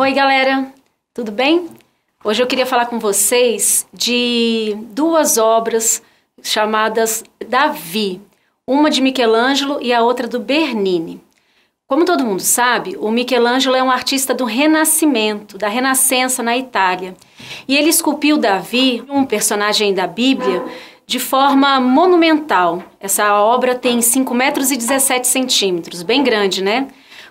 Oi, galera, tudo bem? Hoje eu queria falar com vocês de duas obras chamadas Davi, uma de Michelangelo e a outra do Bernini. Como todo mundo sabe, o Michelangelo é um artista do Renascimento, da Renascença na Itália. E ele esculpiu Davi, um personagem da Bíblia, de forma monumental. Essa obra tem 5 metros e 17 centímetros, bem grande, né?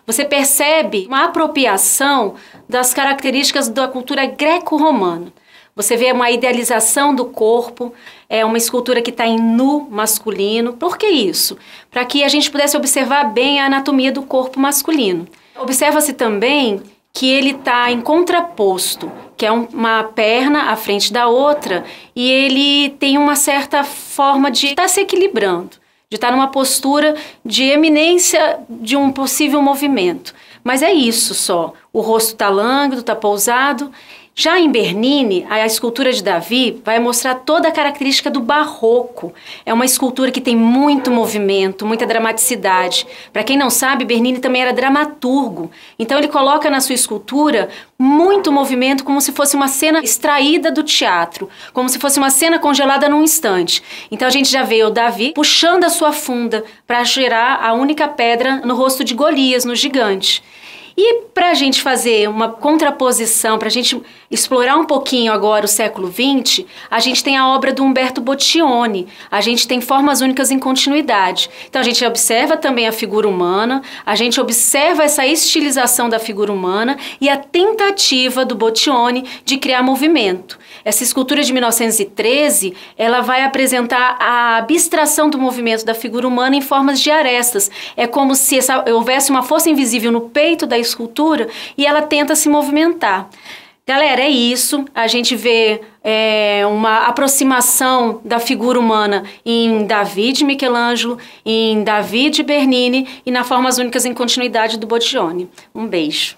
Você percebe uma apropriação das características da cultura greco-romana. Você vê uma idealização do corpo, é uma escultura que está em nu masculino. Por que isso? Para que a gente pudesse observar bem a anatomia do corpo masculino. Observa-se também que ele está em contraposto, que é uma perna à frente da outra, e ele tem uma certa forma de estar tá se equilibrando de estar numa postura de eminência de um possível movimento. Mas é isso só. O rosto está lânguido, está pousado já em Bernini, a escultura de Davi vai mostrar toda a característica do barroco. É uma escultura que tem muito movimento, muita dramaticidade. Para quem não sabe, Bernini também era dramaturgo. Então ele coloca na sua escultura muito movimento, como se fosse uma cena extraída do teatro, como se fosse uma cena congelada num instante. Então a gente já vê o Davi puxando a sua funda para gerar a única pedra no rosto de Golias, no gigante. E para a gente fazer uma contraposição, para a gente explorar um pouquinho agora o século XX, a gente tem a obra do Humberto Bottioni. A gente tem formas únicas em continuidade. Então a gente observa também a figura humana, a gente observa essa estilização da figura humana e a tentativa do Bottioni de criar movimento. Essa escultura de 1913, ela vai apresentar a abstração do movimento da figura humana em formas de arestas. É como se essa, houvesse uma força invisível no peito da escultura e ela tenta se movimentar. Galera, é isso. A gente vê é, uma aproximação da figura humana em David Michelangelo, em David Bernini e na Formas Únicas em Continuidade do Bottioni. Um beijo.